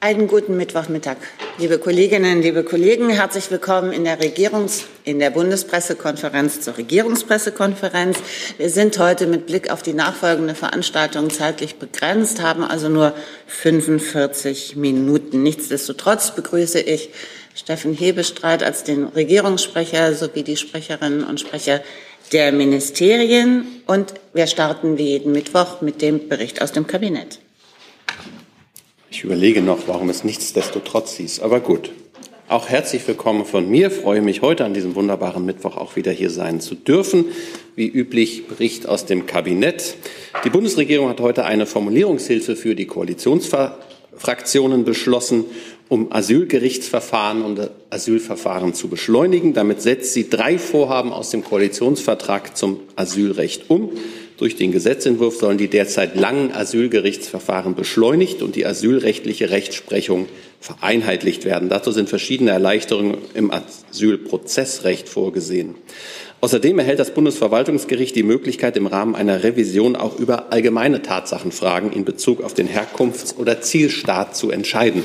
Einen guten Mittwochmittag, liebe Kolleginnen, liebe Kollegen. Herzlich willkommen in der Regierungs-, in der Bundespressekonferenz zur Regierungspressekonferenz. Wir sind heute mit Blick auf die nachfolgende Veranstaltung zeitlich begrenzt, haben also nur 45 Minuten. Nichtsdestotrotz begrüße ich Steffen Hebestreit als den Regierungssprecher sowie die Sprecherinnen und Sprecher der Ministerien. Und wir starten wie jeden Mittwoch mit dem Bericht aus dem Kabinett. Ich überlege noch, warum es nichtsdestotrotz hieß. Aber gut. Auch herzlich willkommen von mir. Ich freue mich heute an diesem wunderbaren Mittwoch auch wieder hier sein zu dürfen. Wie üblich Bericht aus dem Kabinett. Die Bundesregierung hat heute eine Formulierungshilfe für die Koalitionsfraktionen beschlossen, um Asylgerichtsverfahren und Asylverfahren zu beschleunigen. Damit setzt sie drei Vorhaben aus dem Koalitionsvertrag zum Asylrecht um. Durch den Gesetzentwurf sollen die derzeit langen Asylgerichtsverfahren beschleunigt und die asylrechtliche Rechtsprechung vereinheitlicht werden. Dazu sind verschiedene Erleichterungen im Asylprozessrecht vorgesehen. Außerdem erhält das Bundesverwaltungsgericht die Möglichkeit, im Rahmen einer Revision auch über allgemeine Tatsachenfragen in Bezug auf den Herkunfts- oder Zielstaat zu entscheiden.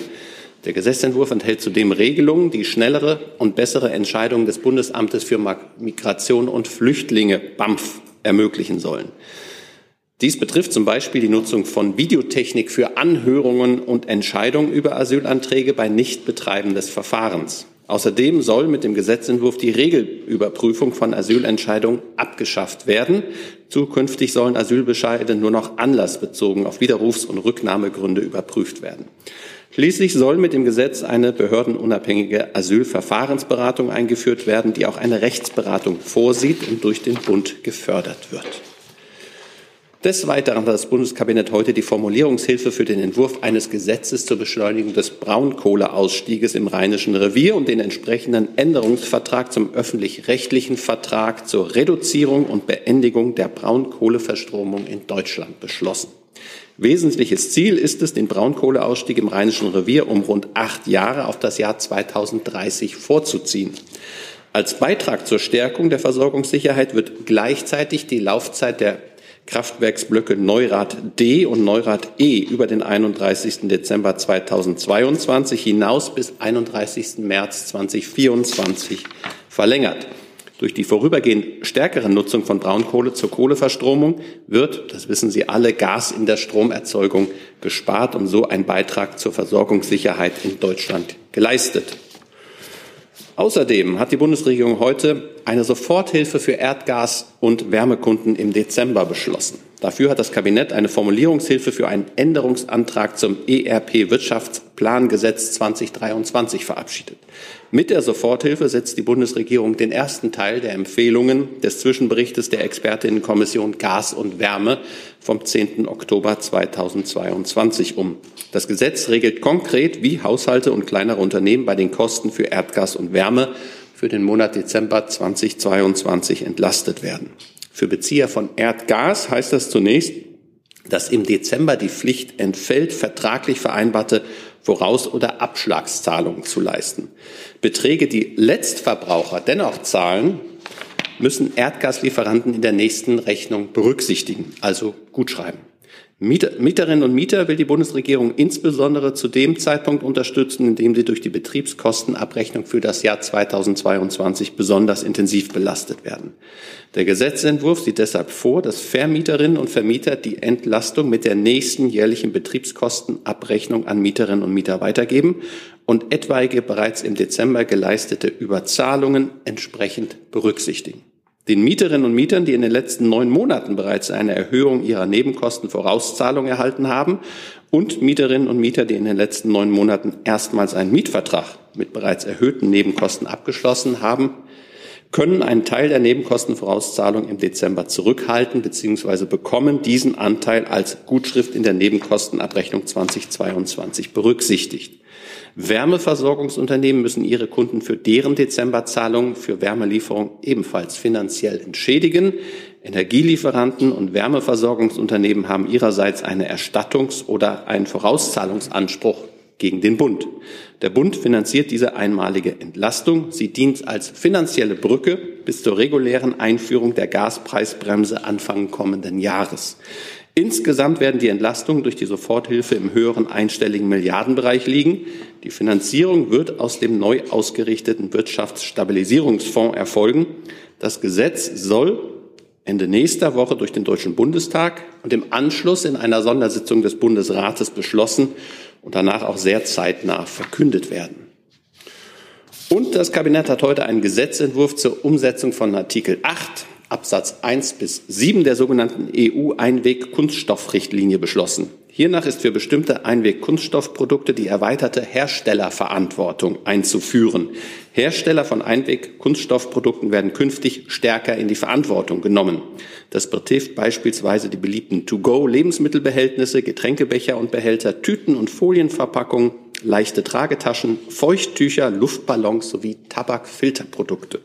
Der Gesetzentwurf enthält zudem Regelungen, die schnellere und bessere Entscheidungen des Bundesamtes für Migration und Flüchtlinge BAMF ermöglichen sollen. Dies betrifft zum Beispiel die Nutzung von Videotechnik für Anhörungen und Entscheidungen über Asylanträge bei Nichtbetreiben des Verfahrens. Außerdem soll mit dem Gesetzentwurf die Regelüberprüfung von Asylentscheidungen abgeschafft werden. Zukünftig sollen Asylbescheide nur noch anlassbezogen auf Widerrufs- und Rücknahmegründe überprüft werden. Schließlich soll mit dem Gesetz eine behördenunabhängige Asylverfahrensberatung eingeführt werden, die auch eine Rechtsberatung vorsieht und durch den Bund gefördert wird. Des Weiteren hat das Bundeskabinett heute die Formulierungshilfe für den Entwurf eines Gesetzes zur Beschleunigung des Braunkohleausstieges im Rheinischen Revier und den entsprechenden Änderungsvertrag zum öffentlich-rechtlichen Vertrag zur Reduzierung und Beendigung der Braunkohleverstromung in Deutschland beschlossen. Wesentliches Ziel ist es, den Braunkohleausstieg im Rheinischen Revier um rund acht Jahre auf das Jahr 2030 vorzuziehen. Als Beitrag zur Stärkung der Versorgungssicherheit wird gleichzeitig die Laufzeit der Kraftwerksblöcke Neurath D und Neurath E über den 31. Dezember 2022 hinaus bis 31. März 2024 verlängert. Durch die vorübergehend stärkere Nutzung von Braunkohle zur Kohleverstromung wird, das wissen Sie alle, Gas in der Stromerzeugung gespart und so ein Beitrag zur Versorgungssicherheit in Deutschland geleistet. Außerdem hat die Bundesregierung heute eine Soforthilfe für Erdgas- und Wärmekunden im Dezember beschlossen. Dafür hat das Kabinett eine Formulierungshilfe für einen Änderungsantrag zum ERP-Wirtschaftsplangesetz 2023 verabschiedet. Mit der Soforthilfe setzt die Bundesregierung den ersten Teil der Empfehlungen des Zwischenberichtes der Expertinnenkommission Gas und Wärme vom 10. Oktober 2022 um. Das Gesetz regelt konkret, wie Haushalte und kleinere Unternehmen bei den Kosten für Erdgas und Wärme für den Monat Dezember 2022 entlastet werden. Für Bezieher von Erdgas heißt das zunächst, dass im Dezember die Pflicht entfällt, vertraglich vereinbarte Voraus- oder Abschlagszahlungen zu leisten. Beträge, die Letztverbraucher dennoch zahlen, müssen Erdgaslieferanten in der nächsten Rechnung berücksichtigen, also gutschreiben. Mieter, Mieterinnen und Mieter will die Bundesregierung insbesondere zu dem Zeitpunkt unterstützen, in dem sie durch die Betriebskostenabrechnung für das Jahr 2022 besonders intensiv belastet werden. Der Gesetzentwurf sieht deshalb vor, dass Vermieterinnen und Vermieter die Entlastung mit der nächsten jährlichen Betriebskostenabrechnung an Mieterinnen und Mieter weitergeben und etwaige bereits im Dezember geleistete Überzahlungen entsprechend berücksichtigen. Den Mieterinnen und Mietern, die in den letzten neun Monaten bereits eine Erhöhung ihrer Nebenkostenvorauszahlung erhalten haben und Mieterinnen und Mieter, die in den letzten neun Monaten erstmals einen Mietvertrag mit bereits erhöhten Nebenkosten abgeschlossen haben, können einen Teil der Nebenkostenvorauszahlung im Dezember zurückhalten bzw. bekommen diesen Anteil als Gutschrift in der Nebenkostenabrechnung 2022 berücksichtigt. Wärmeversorgungsunternehmen müssen ihre Kunden für deren Dezemberzahlungen für Wärmelieferung ebenfalls finanziell entschädigen. Energielieferanten und Wärmeversorgungsunternehmen haben ihrerseits eine Erstattungs- oder einen Vorauszahlungsanspruch gegen den Bund. Der Bund finanziert diese einmalige Entlastung. Sie dient als finanzielle Brücke bis zur regulären Einführung der Gaspreisbremse Anfang kommenden Jahres. Insgesamt werden die Entlastungen durch die Soforthilfe im höheren einstelligen Milliardenbereich liegen. Die Finanzierung wird aus dem neu ausgerichteten Wirtschaftsstabilisierungsfonds erfolgen. Das Gesetz soll Ende nächster Woche durch den Deutschen Bundestag und im Anschluss in einer Sondersitzung des Bundesrates beschlossen und danach auch sehr zeitnah verkündet werden. Und das Kabinett hat heute einen Gesetzentwurf zur Umsetzung von Artikel 8 Absatz 1 bis 7 der sogenannten EU-Einweg-Kunststoffrichtlinie beschlossen. Hiernach ist für bestimmte Einweg-Kunststoffprodukte die erweiterte Herstellerverantwortung einzuführen. Hersteller von Einweg-Kunststoffprodukten werden künftig stärker in die Verantwortung genommen. Das betrifft beispielsweise die beliebten To-Go-Lebensmittelbehältnisse, Getränkebecher und Behälter, Tüten und Folienverpackungen, leichte Tragetaschen, Feuchttücher, Luftballons sowie Tabakfilterprodukte.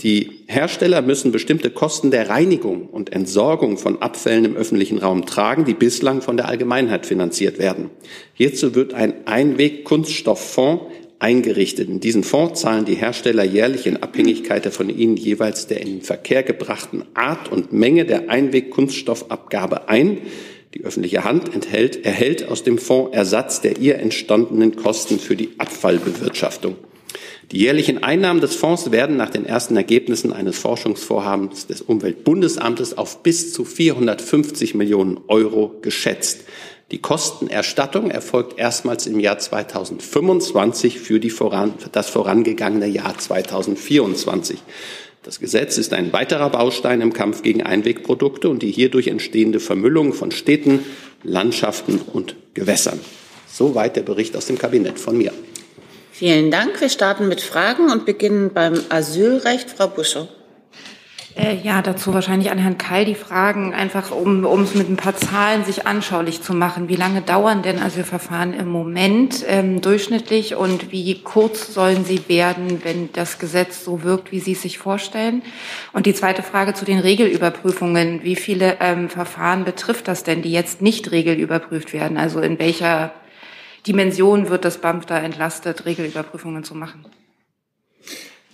Die Hersteller müssen bestimmte Kosten der Reinigung und Entsorgung von Abfällen im öffentlichen Raum tragen, die bislang von der Allgemeinheit finanziert werden. Hierzu wird ein Einweg-Kunststofffonds eingerichtet. In diesen Fonds zahlen die Hersteller jährlich in Abhängigkeit der von ihnen jeweils der in den Verkehr gebrachten Art und Menge der Einweg-Kunststoffabgabe ein. Die öffentliche Hand enthält, erhält aus dem Fonds Ersatz der ihr entstandenen Kosten für die Abfallbewirtschaftung. Die jährlichen Einnahmen des Fonds werden nach den ersten Ergebnissen eines Forschungsvorhabens des Umweltbundesamtes auf bis zu 450 Millionen Euro geschätzt. Die Kostenerstattung erfolgt erstmals im Jahr 2025 für voran, das vorangegangene Jahr 2024. Das Gesetz ist ein weiterer Baustein im Kampf gegen Einwegprodukte und die hierdurch entstehende Vermüllung von Städten, Landschaften und Gewässern. Soweit der Bericht aus dem Kabinett von mir. Vielen Dank. Wir starten mit Fragen und beginnen beim Asylrecht. Frau Buschow. Äh, ja, dazu wahrscheinlich an Herrn Keil die Fragen, einfach um, es mit ein paar Zahlen sich anschaulich zu machen. Wie lange dauern denn Asylverfahren im Moment ähm, durchschnittlich und wie kurz sollen sie werden, wenn das Gesetz so wirkt, wie Sie es sich vorstellen? Und die zweite Frage zu den Regelüberprüfungen. Wie viele ähm, Verfahren betrifft das denn, die jetzt nicht regelüberprüft werden? Also in welcher Dimension wird das BAMF da entlastet, Regelüberprüfungen zu machen?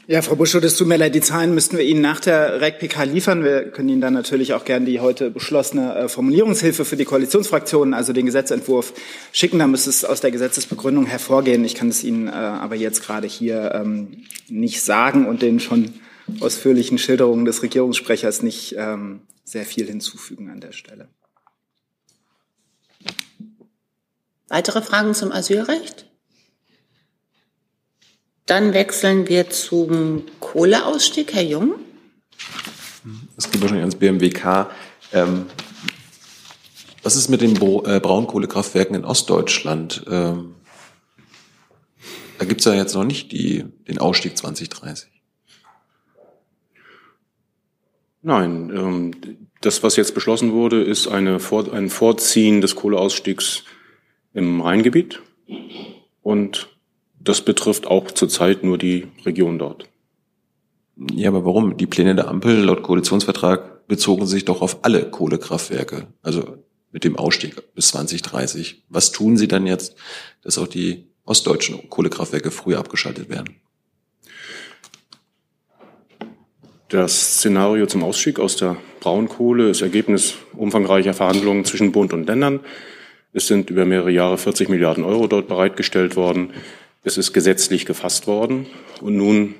Ja, Frau Buschow, das tut mir leid, die Zahlen müssten wir Ihnen nach der REC-PK liefern. Wir können Ihnen dann natürlich auch gerne die heute beschlossene äh, Formulierungshilfe für die Koalitionsfraktionen, also den Gesetzentwurf, schicken. Da müsste es aus der Gesetzesbegründung hervorgehen. Ich kann es Ihnen äh, aber jetzt gerade hier ähm, nicht sagen und den schon ausführlichen Schilderungen des Regierungssprechers nicht ähm, sehr viel hinzufügen an der Stelle. Weitere Fragen zum Asylrecht? Dann wechseln wir zum Kohleausstieg. Herr Jung. Es geht wahrscheinlich ans BMWK. Ähm, was ist mit den äh, Braunkohlekraftwerken in Ostdeutschland? Ähm, da gibt es ja jetzt noch nicht die, den Ausstieg 2030. Nein, ähm, das, was jetzt beschlossen wurde, ist eine Vor ein Vorziehen des Kohleausstiegs im Rheingebiet und das betrifft auch zurzeit nur die Region dort. Ja, aber warum? Die Pläne der Ampel laut Koalitionsvertrag bezogen sich doch auf alle Kohlekraftwerke, also mit dem Ausstieg bis 2030. Was tun Sie dann jetzt, dass auch die ostdeutschen Kohlekraftwerke früher abgeschaltet werden? Das Szenario zum Ausstieg aus der Braunkohle ist Ergebnis umfangreicher Verhandlungen zwischen Bund und Ländern. Es sind über mehrere Jahre 40 Milliarden Euro dort bereitgestellt worden. Es ist gesetzlich gefasst worden. Und nun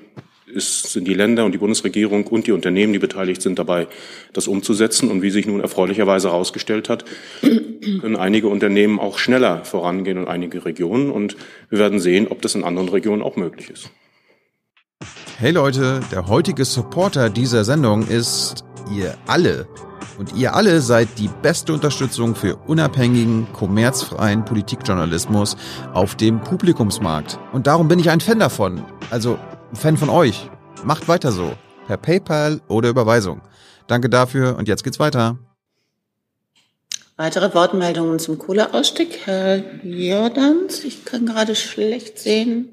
ist, sind die Länder und die Bundesregierung und die Unternehmen, die beteiligt sind, dabei, das umzusetzen. Und wie sich nun erfreulicherweise herausgestellt hat, können einige Unternehmen auch schneller vorangehen und einige Regionen. Und wir werden sehen, ob das in anderen Regionen auch möglich ist. Hey Leute, der heutige Supporter dieser Sendung ist ihr alle. Und ihr alle seid die beste Unterstützung für unabhängigen, kommerzfreien Politikjournalismus auf dem Publikumsmarkt. Und darum bin ich ein Fan davon. Also ein Fan von euch. Macht weiter so. Per PayPal oder Überweisung. Danke dafür und jetzt geht's weiter. Weitere Wortmeldungen zum Kohleausstieg? Herr Jordans, ich kann gerade schlecht sehen.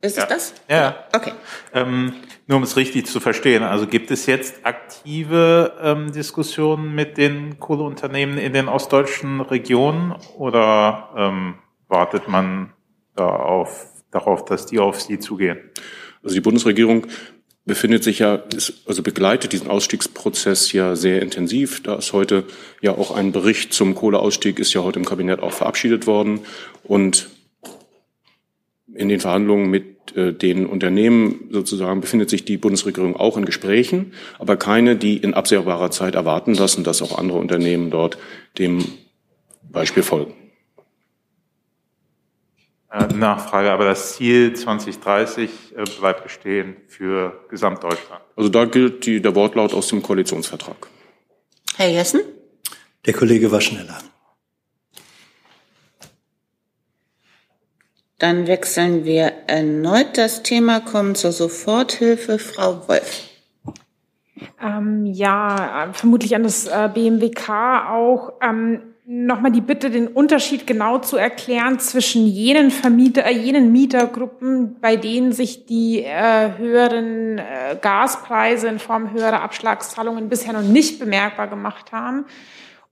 Ist ja. es das? Ja. Okay. Ähm, nur um es richtig zu verstehen, also gibt es jetzt aktive ähm, Diskussionen mit den Kohleunternehmen in den ostdeutschen Regionen oder ähm, wartet man da auf, darauf, dass die auf sie zugehen? Also die Bundesregierung befindet sich ja, ist, also begleitet diesen Ausstiegsprozess ja sehr intensiv. Da ist heute ja auch ein Bericht zum Kohleausstieg, ist ja heute im Kabinett auch verabschiedet worden. Und in den Verhandlungen mit den Unternehmen sozusagen befindet sich die Bundesregierung auch in Gesprächen, aber keine, die in absehbarer Zeit erwarten lassen, dass auch andere Unternehmen dort dem Beispiel folgen. Äh, Nachfrage, aber das Ziel 2030 äh, bleibt bestehen für Gesamtdeutschland. Also da gilt die, der Wortlaut aus dem Koalitionsvertrag. Herr Jessen? Der Kollege war schneller. Dann wechseln wir erneut das Thema, kommen zur Soforthilfe. Frau Wolf. Ähm, ja, vermutlich an das äh, BMWK auch. Ähm, Nochmal die Bitte, den Unterschied genau zu erklären zwischen jenen Vermieter, äh, jenen Mietergruppen, bei denen sich die äh, höheren äh, Gaspreise in Form höherer Abschlagszahlungen bisher noch nicht bemerkbar gemacht haben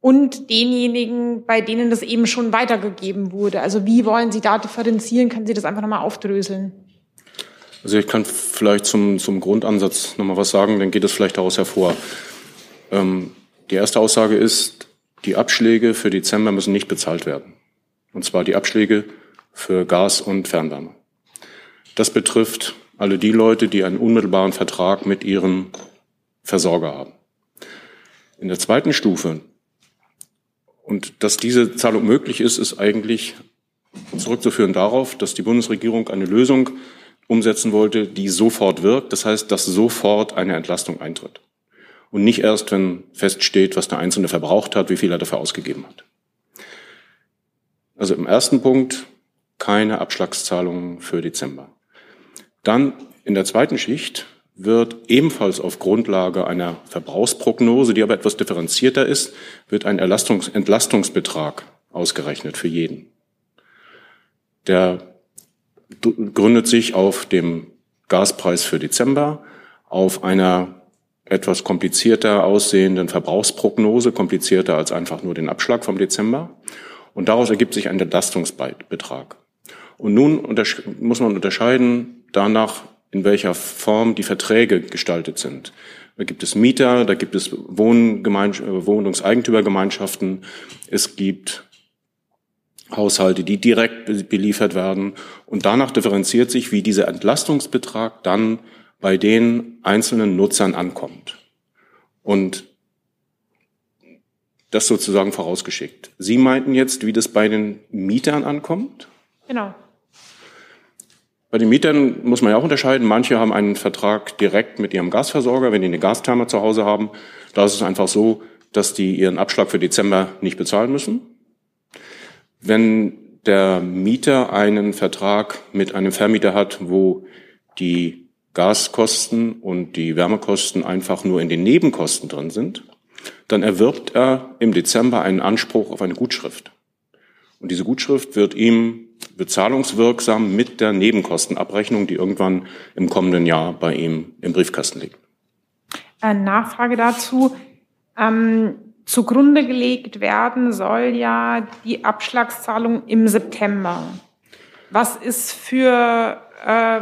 und denjenigen, bei denen das eben schon weitergegeben wurde. Also wie wollen Sie da differenzieren? Können Sie das einfach nochmal aufdröseln? Also ich kann vielleicht zum, zum Grundansatz nochmal was sagen, dann geht es vielleicht daraus hervor. Ähm, die erste Aussage ist, die Abschläge für Dezember müssen nicht bezahlt werden. Und zwar die Abschläge für Gas und Fernwärme. Das betrifft alle die Leute, die einen unmittelbaren Vertrag mit ihrem Versorger haben. In der zweiten Stufe, und dass diese Zahlung möglich ist, ist eigentlich zurückzuführen darauf, dass die Bundesregierung eine Lösung umsetzen wollte, die sofort wirkt. Das heißt, dass sofort eine Entlastung eintritt und nicht erst, wenn feststeht, was der Einzelne verbraucht hat, wie viel er dafür ausgegeben hat. Also im ersten Punkt keine Abschlagszahlungen für Dezember. Dann in der zweiten Schicht wird ebenfalls auf Grundlage einer Verbrauchsprognose, die aber etwas differenzierter ist, wird ein Erlastungs Entlastungsbetrag ausgerechnet für jeden. Der gründet sich auf dem Gaspreis für Dezember, auf einer etwas komplizierter aussehenden Verbrauchsprognose, komplizierter als einfach nur den Abschlag vom Dezember. Und daraus ergibt sich ein Entlastungsbetrag. Und nun muss man unterscheiden danach, in welcher Form die Verträge gestaltet sind. Da gibt es Mieter, da gibt es Wohnungseigentümergemeinschaften, es gibt Haushalte, die direkt beliefert werden. Und danach differenziert sich, wie dieser Entlastungsbetrag dann bei den einzelnen Nutzern ankommt. Und das sozusagen vorausgeschickt. Sie meinten jetzt, wie das bei den Mietern ankommt? Genau. Bei den Mietern muss man ja auch unterscheiden. Manche haben einen Vertrag direkt mit ihrem Gasversorger, wenn die eine Gastherme zu Hause haben. Da ist es einfach so, dass die ihren Abschlag für Dezember nicht bezahlen müssen. Wenn der Mieter einen Vertrag mit einem Vermieter hat, wo die Gaskosten und die Wärmekosten einfach nur in den Nebenkosten drin sind, dann erwirbt er im Dezember einen Anspruch auf eine Gutschrift. Und diese Gutschrift wird ihm bezahlungswirksam mit der Nebenkostenabrechnung, die irgendwann im kommenden Jahr bei ihm im Briefkasten liegt. Nachfrage dazu. Ähm, zugrunde gelegt werden soll ja die Abschlagszahlung im September. Was ist für äh,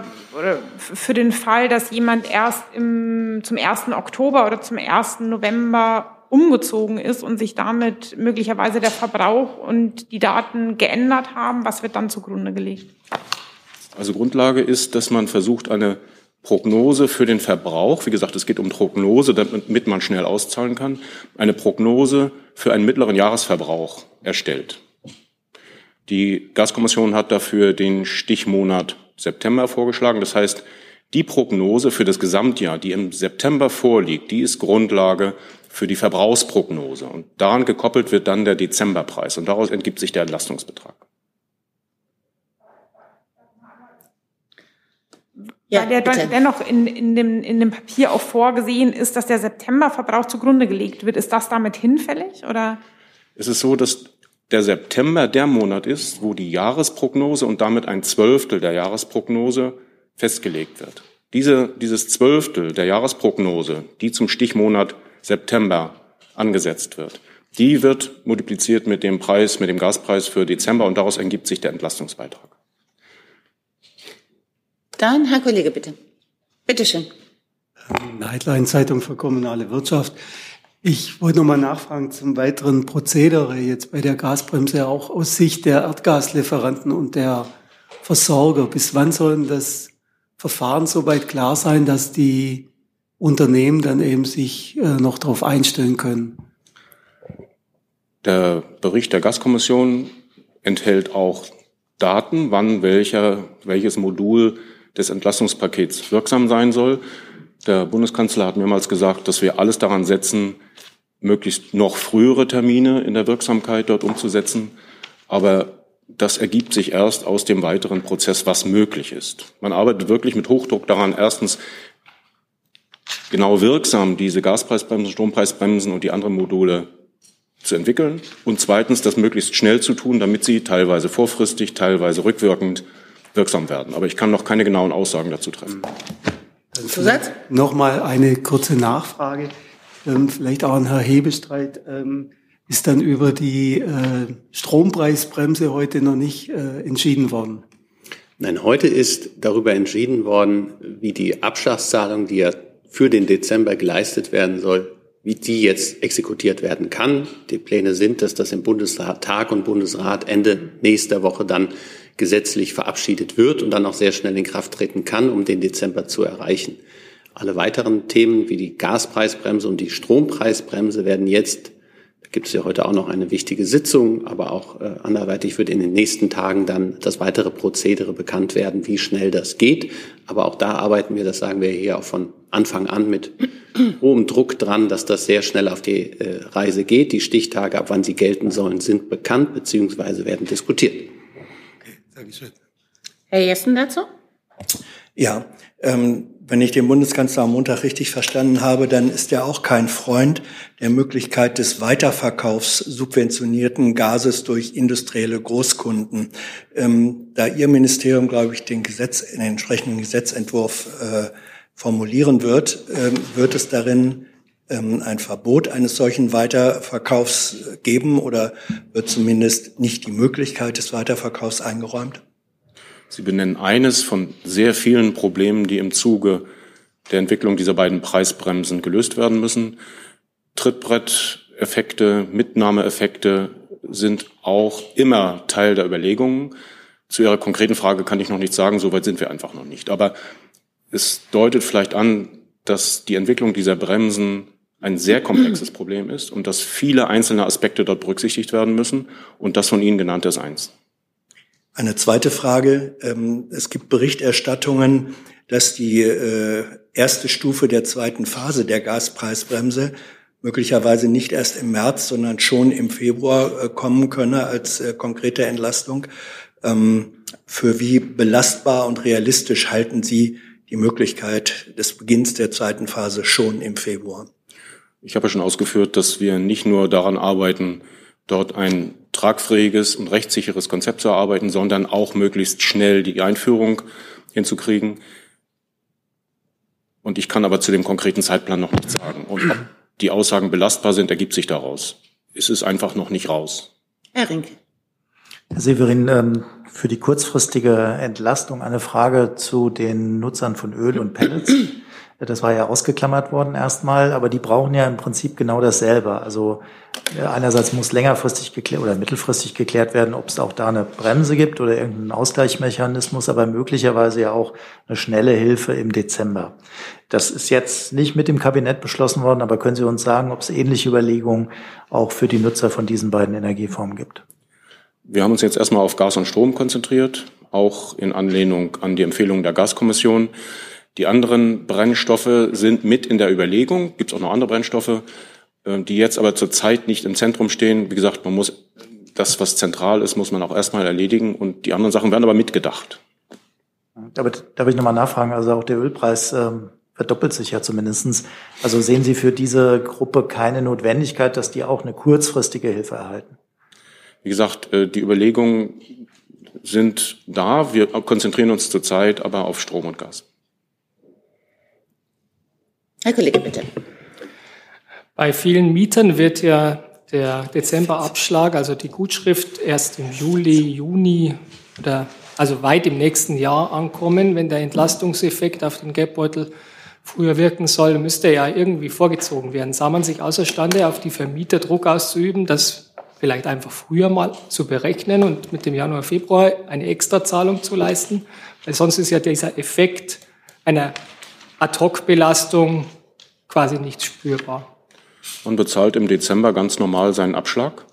für den Fall, dass jemand erst im, zum 1. Oktober oder zum 1. November umgezogen ist und sich damit möglicherweise der Verbrauch und die Daten geändert haben, was wird dann zugrunde gelegt? Also Grundlage ist, dass man versucht, eine Prognose für den Verbrauch, wie gesagt, es geht um Prognose, damit man schnell auszahlen kann, eine Prognose für einen mittleren Jahresverbrauch erstellt. Die Gaskommission hat dafür den Stichmonat September vorgeschlagen. Das heißt, die Prognose für das Gesamtjahr, die im September vorliegt, die ist Grundlage für die Verbrauchsprognose. Und daran gekoppelt wird dann der Dezemberpreis. Und daraus entgibt sich der Entlastungsbetrag. Ja, Weil der dennoch in, in, dem, in dem Papier auch vorgesehen ist, dass der Septemberverbrauch zugrunde gelegt wird. Ist das damit hinfällig? Oder? Es ist so, dass der September der Monat ist, wo die Jahresprognose und damit ein Zwölftel der Jahresprognose festgelegt wird. Diese, dieses Zwölftel der Jahresprognose, die zum Stichmonat September angesetzt wird, die wird multipliziert mit dem Preis, mit dem Gaspreis für Dezember und daraus ergibt sich der Entlastungsbeitrag. Dann, Herr Kollege, bitte. Bitte schön. Headline-Zeitung für kommunale Wirtschaft. Ich wollte noch mal nachfragen zum weiteren Prozedere jetzt bei der Gasbremse, auch aus Sicht der Erdgaslieferanten und der Versorger. Bis wann sollen das Verfahren soweit klar sein, dass die Unternehmen dann eben sich äh, noch darauf einstellen können? Der Bericht der Gaskommission enthält auch Daten, wann welcher, welches Modul des Entlastungspakets wirksam sein soll. Der Bundeskanzler hat mehrmals gesagt, dass wir alles daran setzen, möglichst noch frühere Termine in der Wirksamkeit dort umzusetzen. Aber das ergibt sich erst aus dem weiteren Prozess, was möglich ist. Man arbeitet wirklich mit Hochdruck daran, erstens genau wirksam diese Gaspreisbremsen, Strompreisbremsen und die anderen Module zu entwickeln und zweitens das möglichst schnell zu tun, damit sie teilweise vorfristig, teilweise rückwirkend wirksam werden. Aber ich kann noch keine genauen Aussagen dazu treffen. Zusatz? Nochmal eine kurze Nachfrage, ähm, vielleicht auch an Herr Hebestreit. Ist dann über die äh, Strompreisbremse heute noch nicht äh, entschieden worden? Nein, heute ist darüber entschieden worden, wie die Abschlagszahlung, die ja für den Dezember geleistet werden soll, wie die jetzt exekutiert werden kann. Die Pläne sind, dass das im Bundestag und Bundesrat Ende nächster Woche dann gesetzlich verabschiedet wird und dann auch sehr schnell in Kraft treten kann, um den Dezember zu erreichen. Alle weiteren Themen wie die Gaspreisbremse und die Strompreisbremse werden jetzt gibt es ja heute auch noch eine wichtige Sitzung, aber auch äh, anderweitig wird in den nächsten Tagen dann das weitere Prozedere bekannt werden, wie schnell das geht. Aber auch da arbeiten wir, das sagen wir hier auch von Anfang an mit hohem Druck dran, dass das sehr schnell auf die äh, Reise geht. Die Stichtage, ab wann sie gelten sollen, sind bekannt bzw. werden diskutiert. Okay, Dankeschön. Herr Jessen dazu? Ja, ähm, wenn ich den Bundeskanzler am Montag richtig verstanden habe, dann ist er auch kein Freund der Möglichkeit des Weiterverkaufs subventionierten Gases durch industrielle Großkunden. Ähm, da Ihr Ministerium, glaube ich, den Gesetz, den entsprechenden Gesetzentwurf äh, formulieren wird, äh, wird es darin ähm, ein Verbot eines solchen Weiterverkaufs geben oder wird zumindest nicht die Möglichkeit des Weiterverkaufs eingeräumt? Sie benennen eines von sehr vielen Problemen, die im Zuge der Entwicklung dieser beiden Preisbremsen gelöst werden müssen. Trittbretteffekte, Mitnahmeeffekte sind auch immer Teil der Überlegungen. Zu Ihrer konkreten Frage kann ich noch nichts sagen, soweit sind wir einfach noch nicht. Aber es deutet vielleicht an, dass die Entwicklung dieser Bremsen ein sehr komplexes Problem ist und dass viele einzelne Aspekte dort berücksichtigt werden müssen. Und das von Ihnen genannte ist eins. Eine zweite Frage. Ähm, es gibt Berichterstattungen, dass die äh, erste Stufe der zweiten Phase der Gaspreisbremse möglicherweise nicht erst im März, sondern schon im Februar äh, kommen könne als äh, konkrete Entlastung. Ähm, für wie belastbar und realistisch halten Sie die Möglichkeit des Beginns der zweiten Phase schon im Februar? Ich habe ja schon ausgeführt, dass wir nicht nur daran arbeiten, dort ein tragfähiges und rechtssicheres Konzept zu erarbeiten, sondern auch möglichst schnell die Einführung hinzukriegen. Und ich kann aber zu dem konkreten Zeitplan noch nichts sagen. Und ob die Aussagen belastbar sind, ergibt sich daraus. Es ist einfach noch nicht raus. Herr Rinke. Herr Severin, ähm, für die kurzfristige Entlastung eine Frage zu den Nutzern von Öl und Pellets. Das war ja ausgeklammert worden erstmal, aber die brauchen ja im Prinzip genau dasselbe. Also einerseits muss längerfristig geklärt oder mittelfristig geklärt werden, ob es auch da eine Bremse gibt oder irgendeinen Ausgleichsmechanismus, aber möglicherweise ja auch eine schnelle Hilfe im Dezember. Das ist jetzt nicht mit dem Kabinett beschlossen worden, aber können Sie uns sagen, ob es ähnliche Überlegungen auch für die Nutzer von diesen beiden Energieformen gibt? Wir haben uns jetzt erstmal auf Gas und Strom konzentriert, auch in Anlehnung an die Empfehlungen der Gaskommission. Die anderen Brennstoffe sind mit in der Überlegung. Gibt es auch noch andere Brennstoffe, die jetzt aber zurzeit nicht im Zentrum stehen. Wie gesagt, man muss das, was zentral ist, muss man auch erstmal erledigen und die anderen Sachen werden aber mitgedacht. Aber darf ich nochmal nachfragen? Also auch der Ölpreis ähm, verdoppelt sich ja zumindestens. Also sehen Sie für diese Gruppe keine Notwendigkeit, dass die auch eine kurzfristige Hilfe erhalten? Wie gesagt, äh, die Überlegungen sind da. Wir konzentrieren uns zurzeit aber auf Strom und Gas. Herr Kollege, bitte. Bei vielen Mietern wird ja der Dezemberabschlag, also die Gutschrift, erst im Juli, Juni oder also weit im nächsten Jahr ankommen, wenn der Entlastungseffekt auf den Geldbeutel früher wirken soll, müsste ja irgendwie vorgezogen werden. Sah man sich außerstande, auf die Vermieter Druck auszuüben, das vielleicht einfach früher mal zu berechnen und mit dem Januar, Februar eine Extrazahlung zu leisten? Weil sonst ist ja dieser Effekt einer Ad-Hoc-Belastung quasi nicht spürbar. Man bezahlt im Dezember ganz normal seinen Abschlag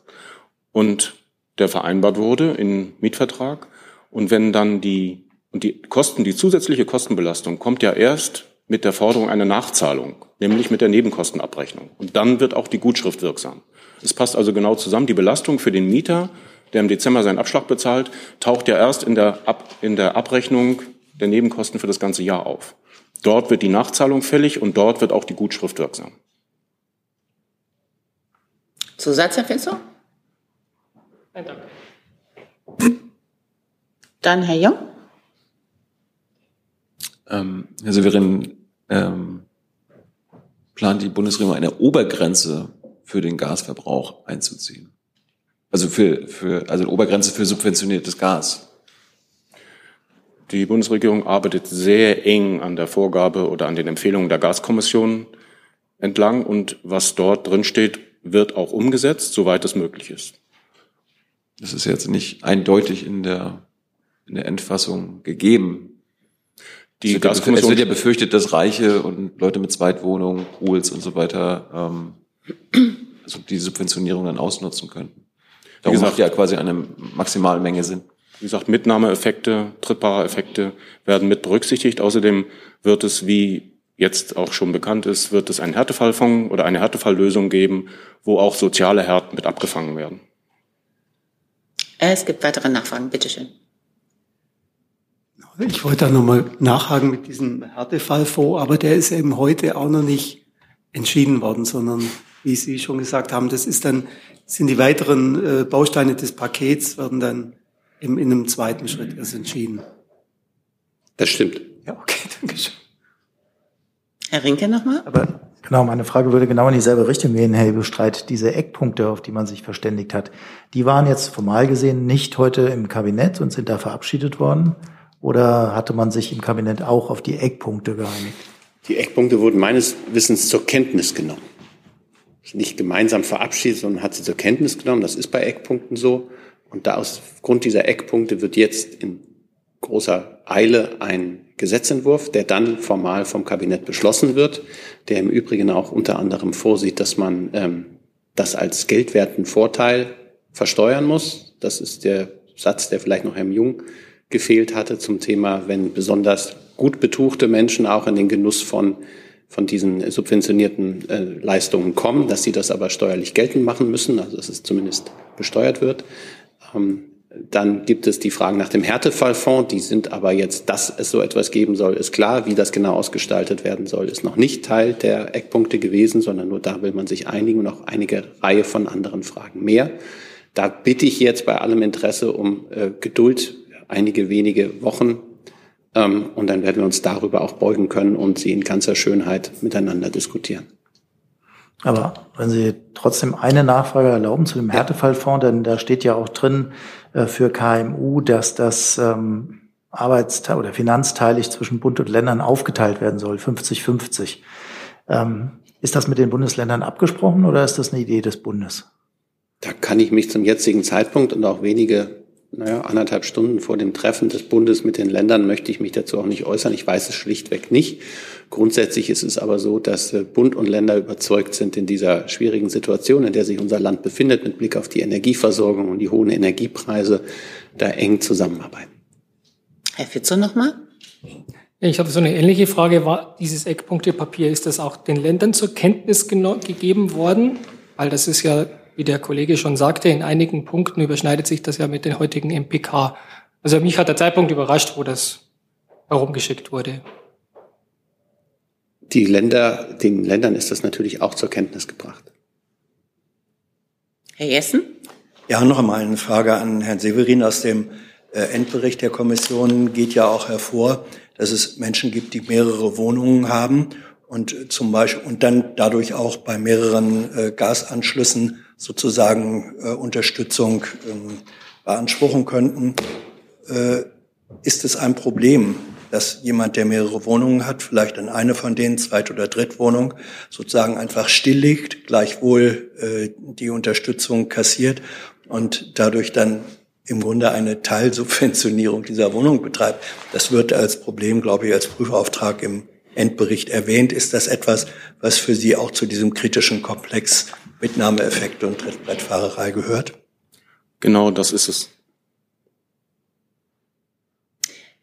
und der vereinbart wurde im Mietvertrag. Und wenn dann die, und die Kosten, die zusätzliche Kostenbelastung kommt ja erst mit der Forderung einer Nachzahlung, nämlich mit der Nebenkostenabrechnung. Und dann wird auch die Gutschrift wirksam. Es passt also genau zusammen. Die Belastung für den Mieter, der im Dezember seinen Abschlag bezahlt, taucht ja erst in der, Ab in der Abrechnung der Nebenkosten für das ganze Jahr auf. Dort wird die Nachzahlung fällig und dort wird auch die Gutschrift wirksam. Zusatz, Herr Fitzow? Nein, danke. Dann Herr Jung. Ähm, Herr Severin, ähm, plant die Bundesregierung eine Obergrenze für den Gasverbrauch einzuziehen? Also für, für also eine Obergrenze für subventioniertes Gas? Die Bundesregierung arbeitet sehr eng an der Vorgabe oder an den Empfehlungen der Gaskommission entlang und was dort drin steht, wird auch umgesetzt, soweit es möglich ist. Das ist jetzt nicht eindeutig in der, in der Endfassung gegeben. Die es, wird ja, es wird ja befürchtet, dass Reiche und Leute mit Zweitwohnungen, Pools und so weiter ähm, also die Subventionierung dann ausnutzen könnten. Darum gesagt, macht ja quasi eine maximale Menge Sinn. Wie gesagt, Mitnahmeeffekte, trittbare Effekte werden mit berücksichtigt. Außerdem wird es, wie jetzt auch schon bekannt ist, wird es einen Härtefallfonds oder eine Härtefalllösung geben, wo auch soziale Härten mit abgefangen werden. Es gibt weitere Nachfragen. Bitte schön. Ich wollte da nochmal nachhaken mit diesem Härtefallfonds, aber der ist eben heute auch noch nicht entschieden worden, sondern wie Sie schon gesagt haben, das ist dann, sind die weiteren äh, Bausteine des Pakets, werden dann im, in einem zweiten Schritt erst entschieden. Das stimmt. Ja, okay, danke schön. Herr Rinke nochmal? Aber Genau, meine Frage würde genau in dieselbe Richtung gehen, Herr Bestreit. Diese Eckpunkte, auf die man sich verständigt hat, die waren jetzt formal gesehen nicht heute im Kabinett und sind da verabschiedet worden? Oder hatte man sich im Kabinett auch auf die Eckpunkte geeinigt? Die Eckpunkte wurden meines Wissens zur Kenntnis genommen. Nicht gemeinsam verabschiedet, sondern hat sie zur Kenntnis genommen. Das ist bei Eckpunkten so. Und da aus Grund dieser Eckpunkte wird jetzt in großer Eile ein Gesetzentwurf, der dann formal vom Kabinett beschlossen wird, der im Übrigen auch unter anderem vorsieht, dass man ähm, das als geldwerten Vorteil versteuern muss. Das ist der Satz, der vielleicht noch Herrn Jung gefehlt hatte zum Thema, wenn besonders gut betuchte Menschen auch in den Genuss von, von diesen subventionierten äh, Leistungen kommen, dass sie das aber steuerlich geltend machen müssen, also dass es zumindest besteuert wird. Ähm, dann gibt es die Fragen nach dem Härtefallfonds. Die sind aber jetzt, dass es so etwas geben soll, ist klar. Wie das genau ausgestaltet werden soll, ist noch nicht Teil der Eckpunkte gewesen, sondern nur da will man sich einigen und auch einige Reihe von anderen Fragen mehr. Da bitte ich jetzt bei allem Interesse um äh, Geduld, einige wenige Wochen. Ähm, und dann werden wir uns darüber auch beugen können und sie in ganzer Schönheit miteinander diskutieren. Aber wenn Sie trotzdem eine Nachfrage erlauben zu dem Härtefallfonds, denn da steht ja auch drin äh, für KMU, dass das ähm, arbeitsteil oder finanzteilig zwischen Bund und Ländern aufgeteilt werden soll, 50-50. Ähm, ist das mit den Bundesländern abgesprochen oder ist das eine Idee des Bundes? Da kann ich mich zum jetzigen Zeitpunkt und auch wenige naja, anderthalb Stunden vor dem Treffen des Bundes mit den Ländern möchte ich mich dazu auch nicht äußern. Ich weiß es schlichtweg nicht. Grundsätzlich ist es aber so, dass äh, Bund und Länder überzeugt sind, in dieser schwierigen Situation, in der sich unser Land befindet, mit Blick auf die Energieversorgung und die hohen Energiepreise, da eng zusammenarbeiten. Herr Fitzer nochmal. Ich habe so eine ähnliche Frage. War dieses Eckpunktepapier, ist das auch den Ländern zur Kenntnis gegeben worden? Weil das ist ja wie der Kollege schon sagte, in einigen Punkten überschneidet sich das ja mit den heutigen MPK. Also mich hat der Zeitpunkt überrascht, wo das herumgeschickt wurde. Die Länder, den Ländern ist das natürlich auch zur Kenntnis gebracht. Herr Jessen? Ja, noch einmal eine Frage an Herrn Severin. Aus dem äh, Endbericht der Kommission geht ja auch hervor, dass es Menschen gibt, die mehrere Wohnungen haben und zum Beispiel und dann dadurch auch bei mehreren äh, Gasanschlüssen sozusagen äh, Unterstützung ähm, beanspruchen könnten. Ist es ein Problem, dass jemand, der mehrere Wohnungen hat, vielleicht in eine von denen, Zweit- oder Drittwohnung, sozusagen einfach stilllegt, gleichwohl äh, die Unterstützung kassiert und dadurch dann im Grunde eine Teilsubventionierung dieser Wohnung betreibt. Das wird als Problem, glaube ich, als Prüfauftrag im Endbericht erwähnt. Ist das etwas, was für Sie auch zu diesem kritischen Komplex Mitnahmeeffekte und Trittbrettfahrerei gehört? Genau, das ist es.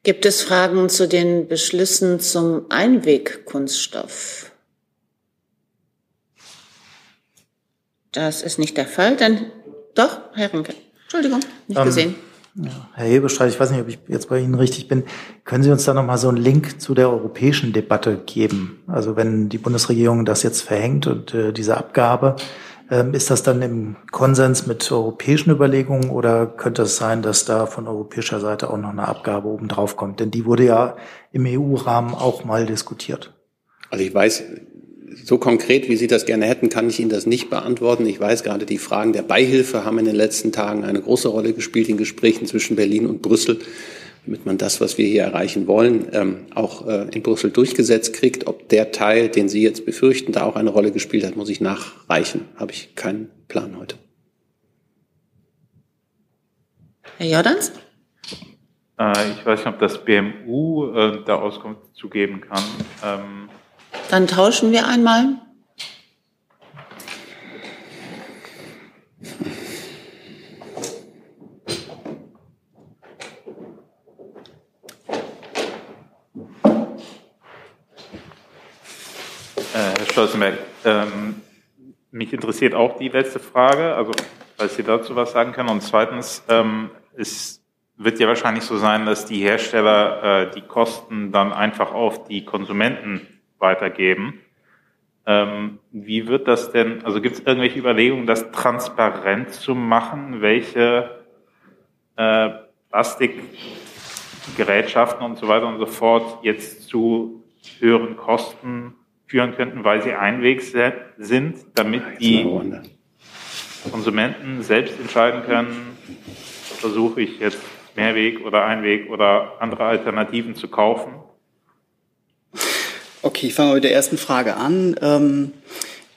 Gibt es Fragen zu den Beschlüssen zum Einwegkunststoff? Das ist nicht der Fall. Dann doch, Herr Rinke. Entschuldigung, nicht Ähm, gesehen. Ja, Herr Hebestreit, ich weiß nicht, ob ich jetzt bei Ihnen richtig bin. Können Sie uns da nochmal so einen Link zu der europäischen Debatte geben? Also wenn die Bundesregierung das jetzt verhängt und äh, diese Abgabe, ist das dann im Konsens mit europäischen Überlegungen oder könnte es sein, dass da von europäischer Seite auch noch eine Abgabe obendrauf kommt? Denn die wurde ja im EU-Rahmen auch mal diskutiert. Also ich weiß, so konkret, wie Sie das gerne hätten, kann ich Ihnen das nicht beantworten. Ich weiß gerade, die Fragen der Beihilfe haben in den letzten Tagen eine große Rolle gespielt in Gesprächen zwischen Berlin und Brüssel, damit man das, was wir hier erreichen wollen, ähm, auch äh, in Brüssel durchgesetzt kriegt. Ob der Teil, den Sie jetzt befürchten, da auch eine Rolle gespielt hat, muss ich nachreichen. Habe ich keinen Plan heute. Herr Jordans? Äh, ich weiß nicht, ob das BMU äh, da Auskunft zugeben kann. Ähm, Dann tauschen wir einmal. Äh, Herr Stolzenberg, ähm, mich interessiert auch die letzte Frage, also falls Sie dazu was sagen können. Und zweitens, ähm, es wird ja wahrscheinlich so sein, dass die Hersteller äh, die Kosten dann einfach auf die Konsumenten weitergeben. Ähm, wie wird das denn, also gibt es irgendwelche Überlegungen, das transparent zu machen, welche äh, Plastikgerätschaften und so weiter und so fort jetzt zu höheren Kosten führen könnten, weil sie Einweg sind, damit die Konsumenten selbst entscheiden können, versuche ich jetzt Mehrweg oder Einweg oder andere Alternativen zu kaufen. Okay, ich fange mal mit der ersten Frage an. Ähm,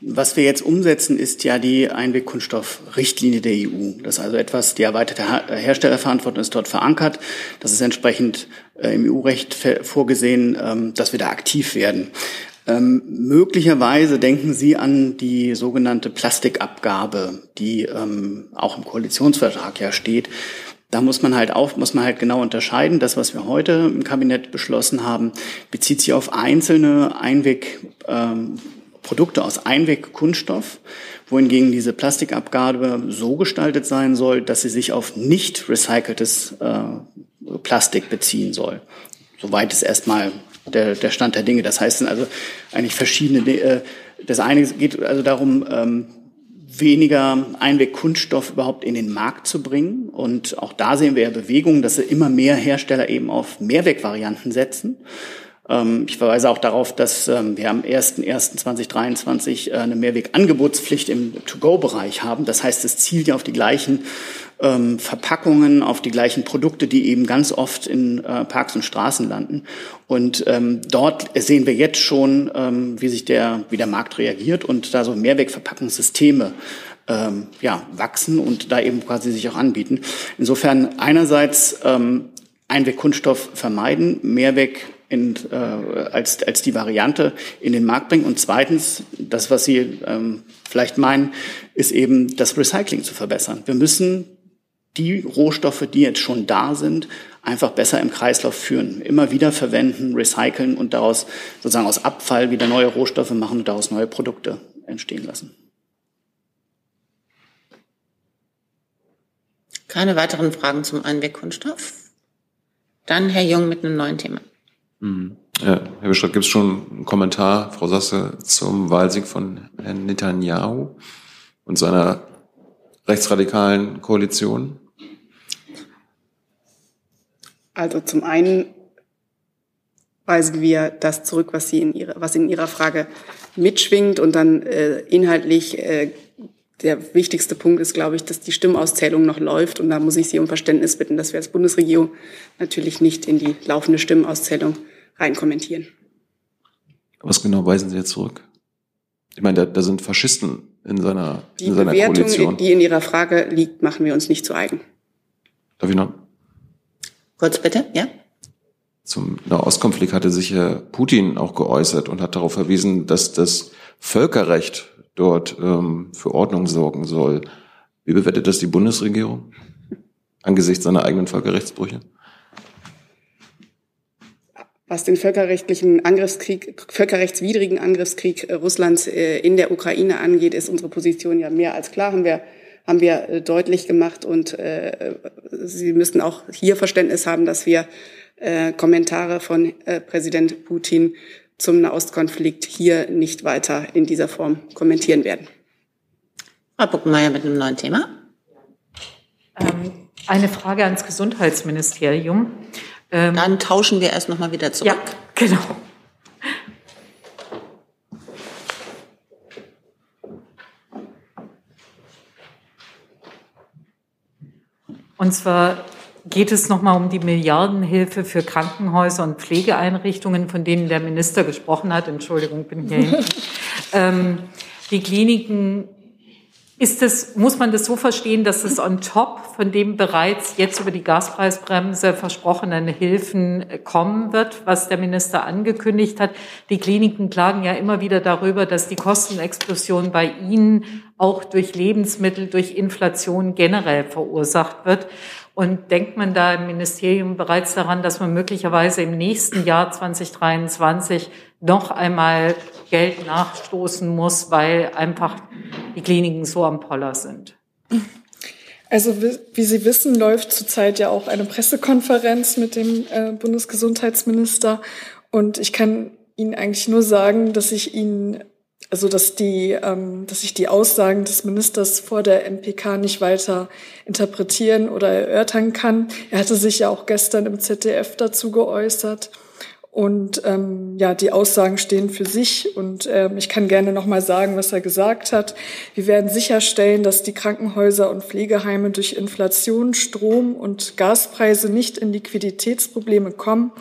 was wir jetzt umsetzen, ist ja die Einwegkunststoffrichtlinie der EU. Das ist also etwas, die erweiterte Ha- Herstellerverantwortung ist dort verankert. Das ist entsprechend äh, im EU-Recht vorgesehen, ähm, dass wir da aktiv werden. Ähm, möglicherweise denken Sie an die sogenannte Plastikabgabe, die ähm, auch im Koalitionsvertrag ja steht. Da muss man halt auch, muss man halt genau unterscheiden. Das, was wir heute im Kabinett beschlossen haben, bezieht sich auf einzelne Einweg, ähm, Produkte aus Einwegkunststoff, wohingegen diese Plastikabgabe so gestaltet sein soll, dass sie sich auf nicht recyceltes äh, Plastik beziehen soll. Soweit ist erstmal der, der Stand der Dinge. Das heißt, sind also eigentlich verschiedene. Äh, das eine geht also darum, ähm, weniger Einwegkunststoff überhaupt in den Markt zu bringen. Und auch da sehen wir ja Bewegungen, dass immer mehr Hersteller eben auf Mehrwegvarianten setzen. Ähm, Ich verweise auch darauf, dass ähm, wir am 01.01.2023 äh, eine Mehrwegangebotspflicht im To-Go-Bereich haben. Das heißt, es zielt ja auf die gleichen ähm, Verpackungen, auf die gleichen Produkte, die eben ganz oft in äh, Parks und Straßen landen. Und dort sehen wir jetzt schon, wie sich der, wie der Markt reagiert und da so Mehrwegverpackungssysteme ja, wachsen und da eben quasi sich auch anbieten. Insofern einerseits Einwegkunststoff vermeiden, Mehrweg in, äh, als, als die Variante in den Markt bringen. Und zweitens, das, was Sie ähm, vielleicht meinen, ist eben das Recycling zu verbessern. Wir müssen die Rohstoffe, die jetzt schon da sind, einfach besser im Kreislauf führen. Immer wieder verwenden, recyceln und daraus sozusagen aus Abfall wieder neue Rohstoffe machen und daraus neue Produkte entstehen lassen. Keine weiteren Fragen zum Einwegkunststoff? Dann Herr Jung mit einem neuen Thema. Mhm. Ja, Herr Bestreit, gibt es schon einen Kommentar, Frau Sasse, zum Wahlsieg von Herrn Netanyahu und seiner rechtsradikalen Koalition? Also zum einen weisen wir das zurück, was, Sie in ihrer, was in Ihrer Frage mitschwingt und dann äh, inhaltlich äh, der wichtigste Punkt ist, glaube ich, dass die Stimmauszählung noch läuft. Und da muss ich Sie um Verständnis bitten, dass wir als Bundesregierung natürlich nicht in die laufende Stimmauszählung rein kommentieren. Was genau weisen Sie jetzt zurück? Ich meine, da, da sind Faschisten in seiner, die in seiner Bewertung, Koalition. die in Ihrer Frage liegt, machen wir uns nicht zu eigen. Darf ich noch? Kurz bitte, ja? Zum Nahostkonflikt hatte sich Herr Putin auch geäußert und hat darauf verwiesen, dass das Völkerrecht dort ähm, für Ordnung sorgen soll. Wie bewertet das die Bundesregierung angesichts seiner eigenen Völkerrechtsbrüche? Was den völkerrechtlichen Angriffskrieg, völkerrechtswidrigen Angriffskrieg äh, Russlands äh, in der Ukraine angeht, ist unsere Position ja mehr als klar, haben wir, haben wir äh, deutlich gemacht. Und äh, Sie müssen auch hier Verständnis haben, dass wir äh, Kommentare von äh, Präsident Putin zum Nahostkonflikt hier nicht weiter in dieser Form kommentieren werden. Frau Buckenmeier mit einem neuen Thema. Ähm, eine Frage ans Gesundheitsministerium. Ähm, Dann tauschen wir erst noch mal wieder zurück. Ja, genau. Und zwar geht es nochmal um die Milliardenhilfe für Krankenhäuser und Pflegeeinrichtungen, von denen der Minister gesprochen hat. Entschuldigung, bin hier hinten. ähm, die Kliniken, ist das, muss man das so verstehen, dass es on top von dem bereits jetzt über die Gaspreisbremse versprochenen Hilfen kommen wird, was der Minister angekündigt hat? Die Kliniken klagen ja immer wieder darüber, dass die Kostenexplosion bei ihnen auch durch Lebensmittel, durch Inflation generell verursacht wird. Und denkt man da im Ministerium bereits daran, dass man möglicherweise im nächsten Jahr 2023 noch einmal Geld nachstoßen muss, weil einfach die Kliniken so am Poller sind? Also wie Sie wissen, läuft zurzeit ja auch eine Pressekonferenz mit dem äh, Bundesgesundheitsminister. Und ich kann Ihnen eigentlich nur sagen, dass ich Ihnen also dass die, ähm, dass ich die Aussagen des Ministers vor der MPK nicht weiter interpretieren oder erörtern kann. Er hatte sich ja auch gestern im ZDF dazu geäußert. Und ähm, ja, die Aussagen stehen für sich. Und ähm, ich kann gerne noch mal sagen, was er gesagt hat. Wir werden sicherstellen, dass die Krankenhäuser und Pflegeheime durch Inflation, Strom und Gaspreise nicht in Liquiditätsprobleme kommen.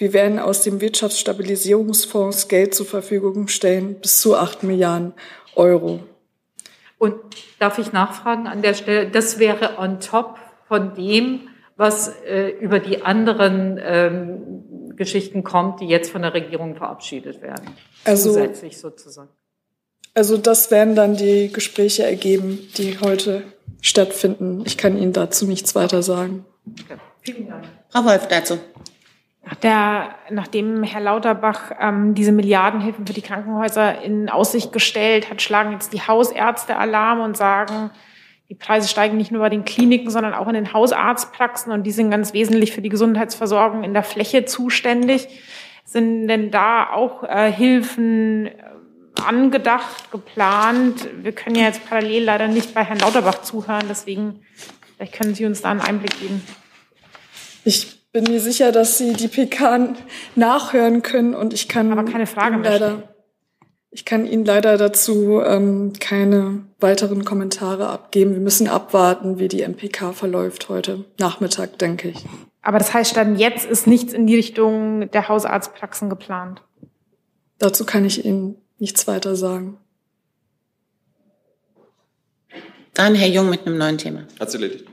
Wir werden aus dem Wirtschaftsstabilisierungsfonds Geld zur Verfügung stellen, bis zu acht Milliarden Euro. Und darf ich nachfragen an der Stelle, das wäre on top von dem, was äh, über die anderen ähm, Geschichten kommt, die jetzt von der Regierung verabschiedet werden. Also, Zusätzlich sozusagen. Also das werden dann die Gespräche ergeben, die heute stattfinden. Ich kann Ihnen dazu nichts weiter sagen. Okay. Vielen Dank. Frau Wolf dazu. Nach der, nachdem Herr Lauterbach ähm, diese Milliardenhilfen für die Krankenhäuser in Aussicht gestellt hat, schlagen jetzt die Hausärzte Alarm und sagen, die Preise steigen nicht nur bei den Kliniken, sondern auch in den Hausarztpraxen und die sind ganz wesentlich für die Gesundheitsversorgung in der Fläche zuständig. Sind denn da auch äh, Hilfen äh, angedacht, geplant? Wir können ja jetzt parallel leider nicht bei Herrn Lauterbach zuhören, deswegen vielleicht können Sie uns da einen Einblick geben. Ich bin mir sicher, dass Sie die PK nachhören können und ich kann Aber keine Frage Ihnen mehr leider, ich kann Ihnen leider dazu ähm, keine weiteren Kommentare abgeben. Wir müssen abwarten, wie die MPK verläuft heute Nachmittag, denke ich. Aber das heißt, dann jetzt ist nichts in die Richtung der Hausarztpraxen geplant. Dazu kann ich Ihnen nichts weiter sagen. Dann Herr Jung mit einem neuen Thema. Hat's erledigt.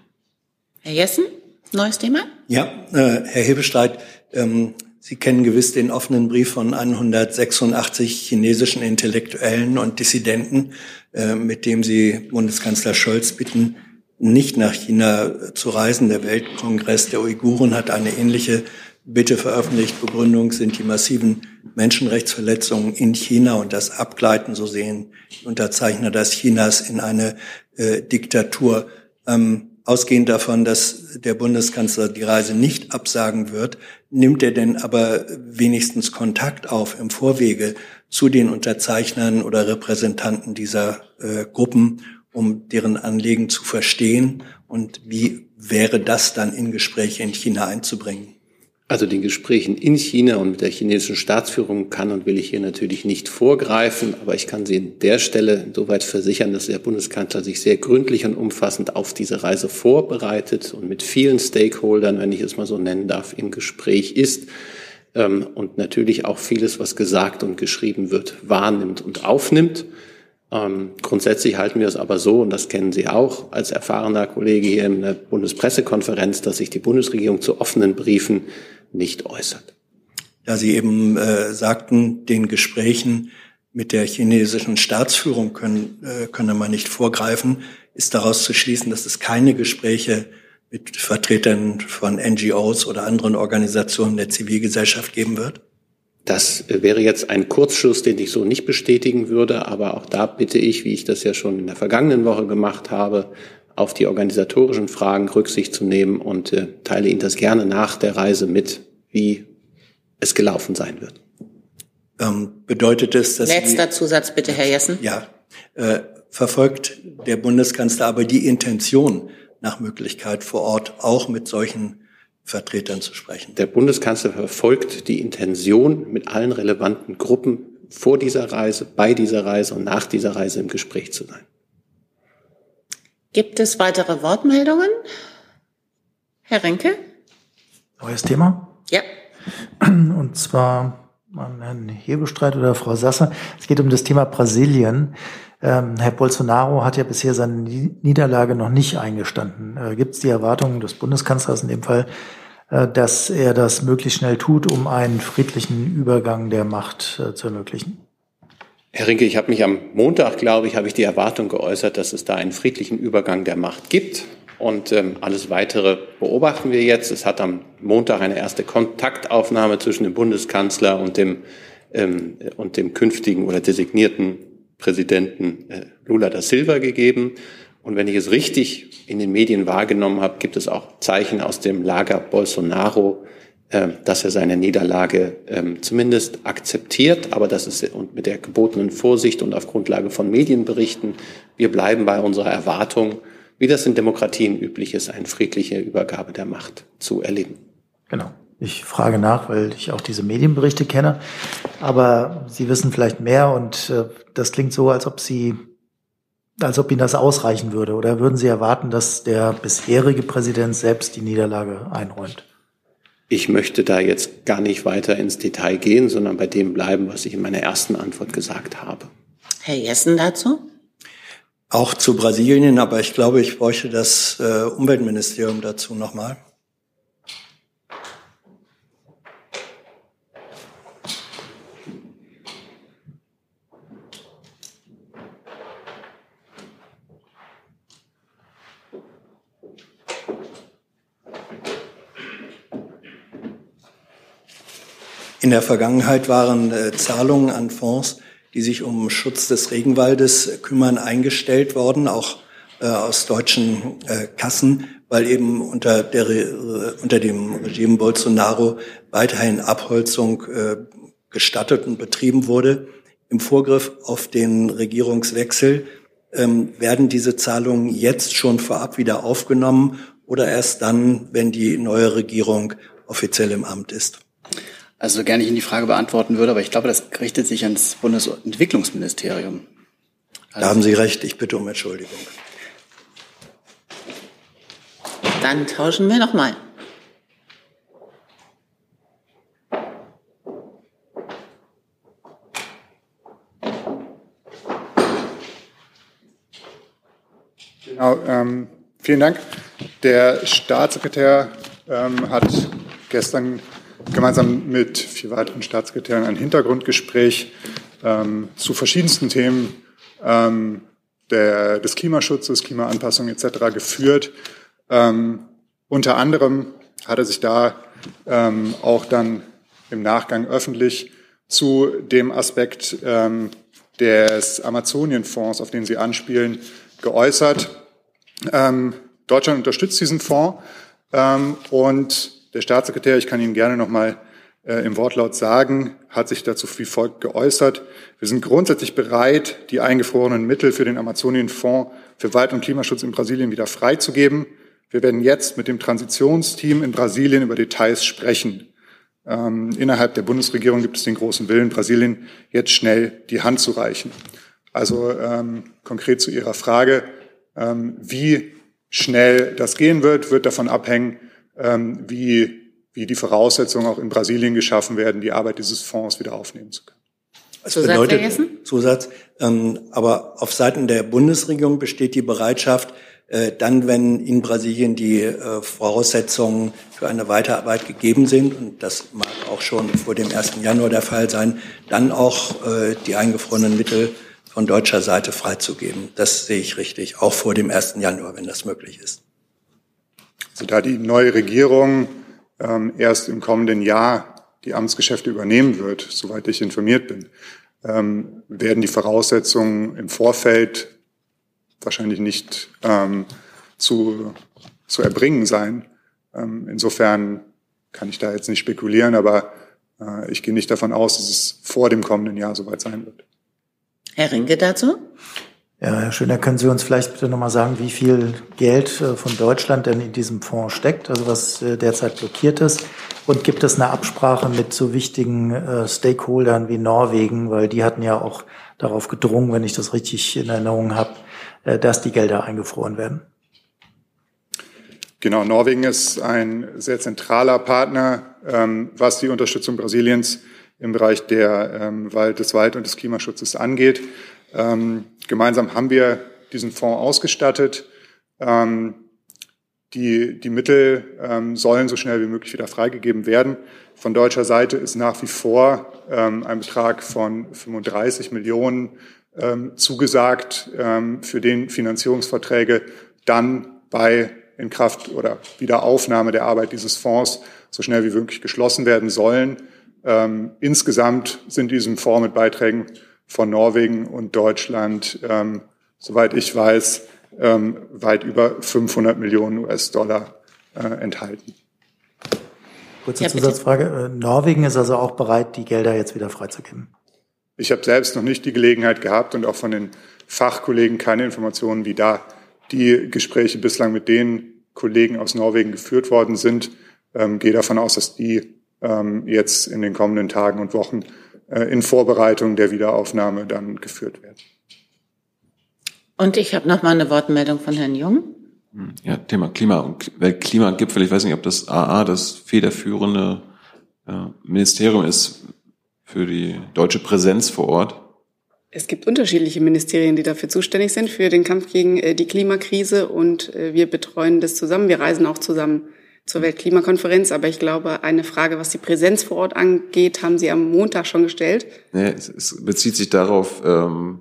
Herr Jessen, neues Thema? Ja, äh, Herr Hebestreit, ähm, Sie kennen gewiss den offenen Brief von 186 chinesischen Intellektuellen und Dissidenten, äh, mit dem Sie Bundeskanzler Scholz bitten, nicht nach China zu reisen. Der Weltkongress der Uiguren hat eine ähnliche Bitte veröffentlicht. Begründung sind die massiven Menschenrechtsverletzungen in China und das Abgleiten, so sehen die Unterzeichner das Chinas in eine äh, Diktatur. Ähm, ausgehend davon, dass der Bundeskanzler die Reise nicht absagen wird, nimmt er denn aber wenigstens Kontakt auf im Vorwege zu den Unterzeichnern oder Repräsentanten dieser äh, Gruppen, um deren Anliegen zu verstehen? Und wie wäre das dann in Gespräche in China einzubringen? Also den Gesprächen in China und mit der chinesischen Staatsführung kann und will ich hier natürlich nicht vorgreifen, aber ich kann Sie an der Stelle insoweit versichern, dass der Bundeskanzler sich sehr gründlich und umfassend auf diese Reise vorbereitet und mit vielen Stakeholdern, wenn ich es mal so nennen darf, im Gespräch ist ähm, und natürlich auch vieles, was gesagt und geschrieben wird, wahrnimmt und aufnimmt. Ähm, grundsätzlich halten wir es aber so, und das kennen Sie auch als erfahrener Kollege hier in der Bundespressekonferenz, dass sich die Bundesregierung zu offenen Briefen nicht äußert. Da Sie eben äh, sagten, den Gesprächen mit der chinesischen Staatsführung können, äh, könne man nicht vorgreifen, ist daraus zu schließen, dass es keine Gespräche mit Vertretern von NGOs oder anderen Organisationen der Zivilgesellschaft geben wird? Das wäre jetzt ein Kurzschluss, den ich so nicht bestätigen würde, aber auch da bitte ich, wie ich das ja schon in der vergangenen Woche gemacht habe, auf die organisatorischen Fragen Rücksicht zu nehmen und äh, teile Ihnen das gerne nach der Reise mit, wie es gelaufen sein wird. Ähm, bedeutet es, dass Letzter Sie, Zusatz bitte, Herr Jessen. Ja, äh, verfolgt der Bundeskanzler aber die Intention, nach Möglichkeit vor Ort auch mit solchen Vertretern zu sprechen. Der Bundeskanzler verfolgt die Intention, mit allen relevanten Gruppen vor dieser Reise, bei dieser Reise und nach dieser Reise im Gespräch zu sein. Gibt es weitere Wortmeldungen? Herr Renke? Neues Thema? Ja. Und zwar an Herrn Hebestreit oder Frau Sasse. Es geht um das Thema Brasilien. Ähm, Herr Bolsonaro hat ja bisher seine Niederlage noch nicht eingestanden. Äh, Gibt es die Erwartung des Bundeskanzlers in dem Fall, äh, dass er das möglichst schnell tut, um einen friedlichen Übergang der Macht äh, zu ermöglichen? Herr Rinke, ich habe mich am Montag, glaube ich, habe ich die Erwartung geäußert, dass es da einen friedlichen Übergang der Macht gibt. Und ähm, alles Weitere beobachten wir jetzt. Es hat am Montag eine erste Kontaktaufnahme zwischen dem Bundeskanzler und dem, ähm, und dem künftigen oder designierten Präsidenten äh, Lula da Silva gegeben. Und wenn ich es richtig in den Medien wahrgenommen habe, gibt es auch Zeichen aus dem Lager Bolsonaro, dass er seine Niederlage ähm, zumindest akzeptiert, aber das ist und mit der gebotenen Vorsicht und auf Grundlage von Medienberichten. Wir bleiben bei unserer Erwartung, wie das in Demokratien üblich ist, eine friedliche Übergabe der Macht zu erleben. Genau. Ich frage nach, weil ich auch diese Medienberichte kenne. Aber Sie wissen vielleicht mehr und äh, das klingt so, als ob Sie, als ob Ihnen das ausreichen würde. Oder würden Sie erwarten, dass der bisherige Präsident selbst die Niederlage einräumt? Ich möchte da jetzt gar nicht weiter ins Detail gehen, sondern bei dem bleiben, was ich in meiner ersten Antwort gesagt habe. Herr Jessen dazu? Auch zu Brasilien, aber ich glaube, ich bräuchte das äh, Umweltministerium dazu nochmal. In der Vergangenheit waren äh, Zahlungen an Fonds, die sich um Schutz des Regenwaldes kümmern, eingestellt worden, auch äh, aus deutschen äh, Kassen, weil eben unter, der, äh, unter dem Regime Bolsonaro weiterhin Abholzung äh, gestattet und betrieben wurde. Im Vorgriff auf den Regierungswechsel ähm, werden diese Zahlungen jetzt schon vorab wieder aufgenommen oder erst dann, wenn die neue Regierung offiziell im Amt ist? Also gerne ich Ihnen die Frage beantworten würde, aber ich glaube, das richtet sich ans Bundesentwicklungsministerium. Also da haben Sie recht, ich bitte um Entschuldigung. Dann tauschen wir nochmal. Genau, ähm, vielen Dank. Der Staatssekretär ähm, hat gestern gemeinsam mit vier weiteren Staatssekretären ein Hintergrundgespräch ähm, zu verschiedensten Themen ähm, der, des Klimaschutzes, Klimaanpassung etc. geführt. Ähm, unter anderem hat er sich da ähm, auch dann im Nachgang öffentlich zu dem Aspekt ähm, des Amazonienfonds, auf den Sie anspielen, geäußert. Ähm, Deutschland unterstützt diesen Fonds ähm, und der Staatssekretär, ich kann Ihnen gerne noch mal äh, im Wortlaut sagen, hat sich dazu wie folgt geäußert. Wir sind grundsätzlich bereit, die eingefrorenen Mittel für den Amazonienfonds für Wald- und Klimaschutz in Brasilien wieder freizugeben. Wir werden jetzt mit dem Transitionsteam in Brasilien über Details sprechen. Ähm, innerhalb der Bundesregierung gibt es den großen Willen, Brasilien jetzt schnell die Hand zu reichen. Also ähm, konkret zu Ihrer Frage, ähm, wie schnell das gehen wird, wird davon abhängen, wie, wie die Voraussetzungen auch in Brasilien geschaffen werden, die Arbeit dieses Fonds wieder aufnehmen zu können. Das bedeutet, Zusatz, ähm, aber auf Seiten der Bundesregierung besteht die Bereitschaft, äh, dann, wenn in Brasilien die äh, Voraussetzungen für eine Weiterarbeit gegeben sind, und das mag auch schon vor dem 1. Januar der Fall sein, dann auch äh, die eingefrorenen Mittel von deutscher Seite freizugeben. Das sehe ich richtig, auch vor dem 1. Januar, wenn das möglich ist. Also da die neue Regierung ähm, erst im kommenden Jahr die Amtsgeschäfte übernehmen wird, soweit ich informiert bin, ähm, werden die Voraussetzungen im Vorfeld wahrscheinlich nicht ähm, zu, zu erbringen sein. Ähm, insofern kann ich da jetzt nicht spekulieren, aber äh, ich gehe nicht davon aus, dass es vor dem kommenden Jahr soweit sein wird. Herr Rinke dazu? Ja, Herr Schöner, können Sie uns vielleicht bitte nochmal sagen, wie viel Geld äh, von Deutschland denn in diesem Fonds steckt, also was äh, derzeit blockiert ist? Und gibt es eine Absprache mit so wichtigen äh, Stakeholdern wie Norwegen, weil die hatten ja auch darauf gedrungen, wenn ich das richtig in Erinnerung habe, dass die Gelder eingefroren werden? Genau, Norwegen ist ein sehr zentraler Partner, ähm, was die Unterstützung Brasiliens im Bereich der, ähm, des Wald- und des Klimaschutzes angeht. Ähm, gemeinsam haben wir diesen Fonds ausgestattet. Ähm, die, die Mittel ähm, sollen so schnell wie möglich wieder freigegeben werden. Von deutscher Seite ist nach wie vor ähm, ein Betrag von 35 Millionen ähm, zugesagt, ähm, für den Finanzierungsverträge dann bei in Kraft oder Wiederaufnahme der Arbeit dieses Fonds so schnell wie möglich geschlossen werden sollen. Insgesamt sind diesem Fonds mit Beiträgen von Norwegen und Deutschland, ähm, soweit ich weiß, ähm, weit über 500 Millionen US-Dollar äh, enthalten. Kurze ja, Zusatzfrage. Äh, Norwegen ist also auch bereit, die Gelder jetzt wieder freizugeben. Ich habe selbst noch nicht die Gelegenheit gehabt und auch von den Fachkollegen keine Informationen, wie da die Gespräche bislang mit den Kollegen aus Norwegen geführt worden sind. Ähm, gehe davon aus, dass die ähm, jetzt in den kommenden Tagen und Wochen in Vorbereitung der Wiederaufnahme dann geführt werden. Und ich habe noch mal eine Wortmeldung von Herrn Jung. Ja, Thema Klima und Klimagipfel. Ich weiß nicht, ob das AA das federführende äh, Ministerium ist für die deutsche Präsenz vor Ort. Es gibt unterschiedliche Ministerien, die dafür zuständig sind, für den Kampf gegen äh, die Klimakrise. Und äh, wir betreuen das zusammen. Wir reisen auch zusammen zur Weltklimakonferenz. Aber ich glaube, eine Frage, was die Präsenz vor Ort angeht, haben Sie am Montag schon gestellt. Nee, es, bezieht sich darauf, ähm,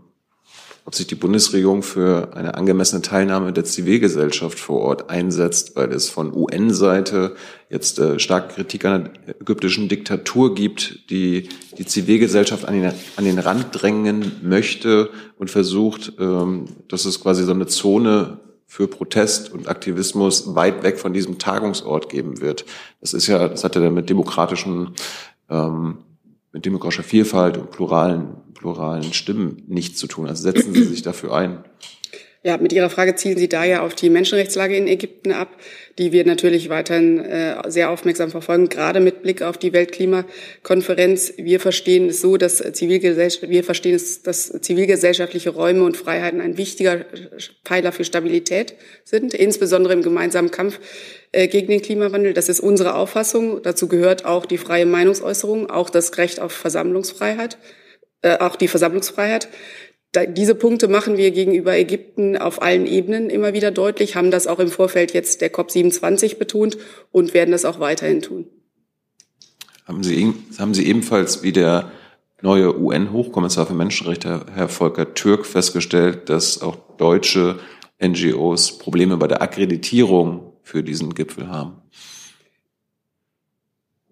ob sich die Bundesregierung für eine angemessene Teilnahme der Zivilgesellschaft vor Ort einsetzt, weil es von UN-Seite jetzt äh, stark Kritik an der ägyptischen Diktatur gibt, die die Zivilgesellschaft an den, an den Rand drängen möchte und versucht, ähm, dass es quasi so eine Zone für Protest und Aktivismus weit weg von diesem Tagungsort geben wird. Das ist ja, das hat ja dann mit demokratischen, ähm, mit demokratischer Vielfalt und pluralen, pluralen Stimmen nichts zu tun. Also setzen Sie sich dafür ein. Ja, mit Ihrer Frage zielen Sie da ja auf die Menschenrechtslage in Ägypten ab, die wir natürlich weiterhin äh, sehr aufmerksam verfolgen, gerade mit Blick auf die Weltklimakonferenz. Wir verstehen es so, dass Zivilgesellschaft, wir verstehen es, dass zivilgesellschaftliche Räume und Freiheiten ein wichtiger Pfeiler für Stabilität sind, insbesondere im gemeinsamen Kampf äh, gegen den Klimawandel. Das ist unsere Auffassung. Dazu gehört auch die freie Meinungsäußerung, auch das Recht auf Versammlungsfreiheit, äh, auch die Versammlungsfreiheit diese Punkte machen wir gegenüber Ägypten auf allen Ebenen immer wieder deutlich, haben das auch im Vorfeld jetzt der COP27 betont und werden das auch weiterhin tun. Haben Sie, haben Sie ebenfalls wie der neue UN-Hochkommissar für Menschenrechte, Herr Volker Türk, festgestellt, dass auch deutsche NGOs Probleme bei der Akkreditierung für diesen Gipfel haben?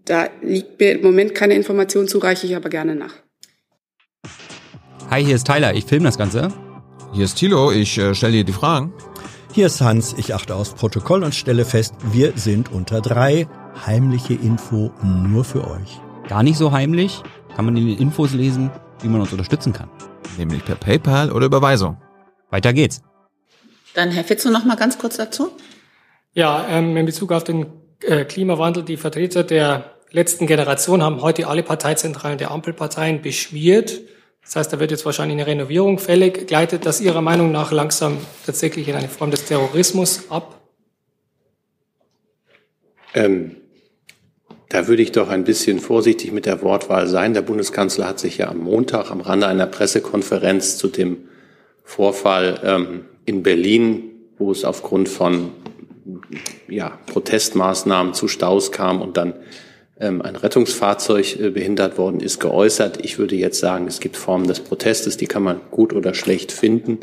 Da liegt mir im Moment keine Information zu, reiche ich aber gerne nach. Hi, hier ist Tyler, ich filme das Ganze. Hier ist Thilo, ich äh, stelle dir die Fragen. Hier ist Hans, ich achte aufs Protokoll und stelle fest, wir sind unter drei. Heimliche Info nur für euch. Gar nicht so heimlich, kann man in den Infos lesen, wie man uns unterstützen kann. Nämlich per PayPal oder Überweisung. Weiter geht's. Dann Herr Fitzo noch mal ganz kurz dazu. Ja, ähm, in Bezug auf den äh, Klimawandel, die Vertreter der letzten Generation haben heute alle Parteizentralen der Ampelparteien beschmiert. Das heißt, da wird jetzt wahrscheinlich eine Renovierung fällig. Gleitet das Ihrer Meinung nach langsam tatsächlich in eine Form des Terrorismus ab? Ähm, da würde ich doch ein bisschen vorsichtig mit der Wortwahl sein. Der Bundeskanzler hat sich ja am Montag am Rande einer Pressekonferenz zu dem Vorfall ähm, in Berlin, wo es aufgrund von ja, Protestmaßnahmen zu Staus kam und dann ein Rettungsfahrzeug äh, behindert worden ist, geäußert. Ich würde jetzt sagen, es gibt Formen des Protestes, die kann man gut oder schlecht finden.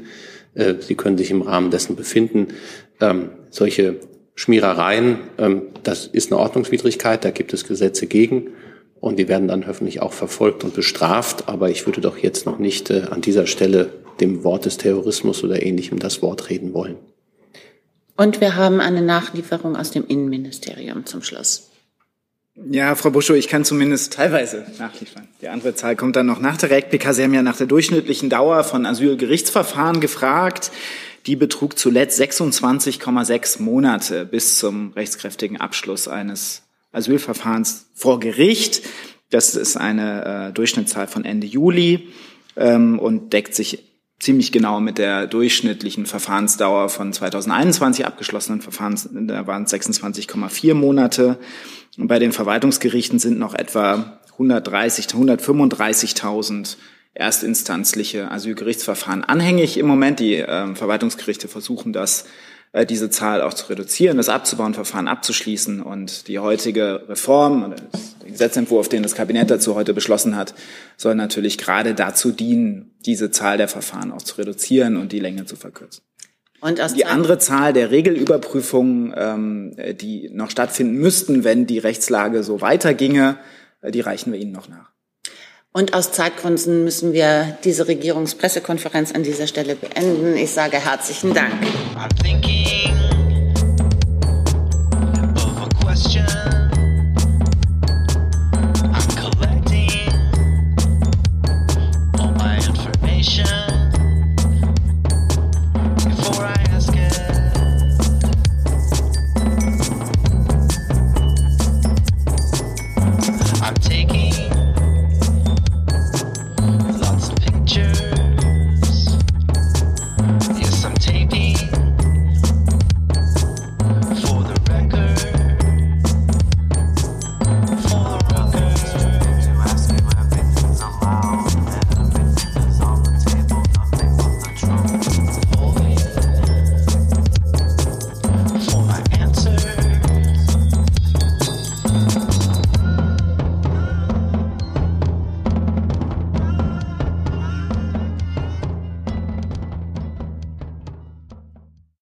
Äh, sie können sich im Rahmen dessen befinden. Ähm, solche Schmierereien, ähm, das ist eine Ordnungswidrigkeit, da gibt es Gesetze gegen und die werden dann hoffentlich auch verfolgt und bestraft. Aber ich würde doch jetzt noch nicht äh, an dieser Stelle dem Wort des Terrorismus oder ähnlichem das Wort reden wollen. Und wir haben eine Nachlieferung aus dem Innenministerium zum Schluss. Ja, Frau Buschow, ich kann zumindest teilweise nachliefern. Die andere Zahl kommt dann noch nach der RECPK. Sie haben ja nach der durchschnittlichen Dauer von Asylgerichtsverfahren gefragt. Die betrug zuletzt 26,6 Monate bis zum rechtskräftigen Abschluss eines Asylverfahrens vor Gericht. Das ist eine äh, Durchschnittszahl von Ende Juli ähm, und deckt sich ziemlich genau mit der durchschnittlichen Verfahrensdauer von 2021 abgeschlossenen Verfahrens. Da waren es 26,4 Monate. Und bei den Verwaltungsgerichten sind noch etwa 130, 135.000 erstinstanzliche Asylgerichtsverfahren anhängig im Moment. Die äh, Verwaltungsgerichte versuchen das, äh, diese Zahl auch zu reduzieren, das abzubauen, Verfahren abzuschließen. Und die heutige Reform, der Gesetzentwurf, den das Kabinett dazu heute beschlossen hat, soll natürlich gerade dazu dienen, diese Zahl der Verfahren auch zu reduzieren und die Länge zu verkürzen. Und die andere Zahl der Regelüberprüfungen, ähm, die noch stattfinden müssten, wenn die Rechtslage so weiterginge, äh, die reichen wir Ihnen noch nach. Und aus Zeitgründen müssen wir diese Regierungspressekonferenz an dieser Stelle beenden. Ich sage herzlichen Dank.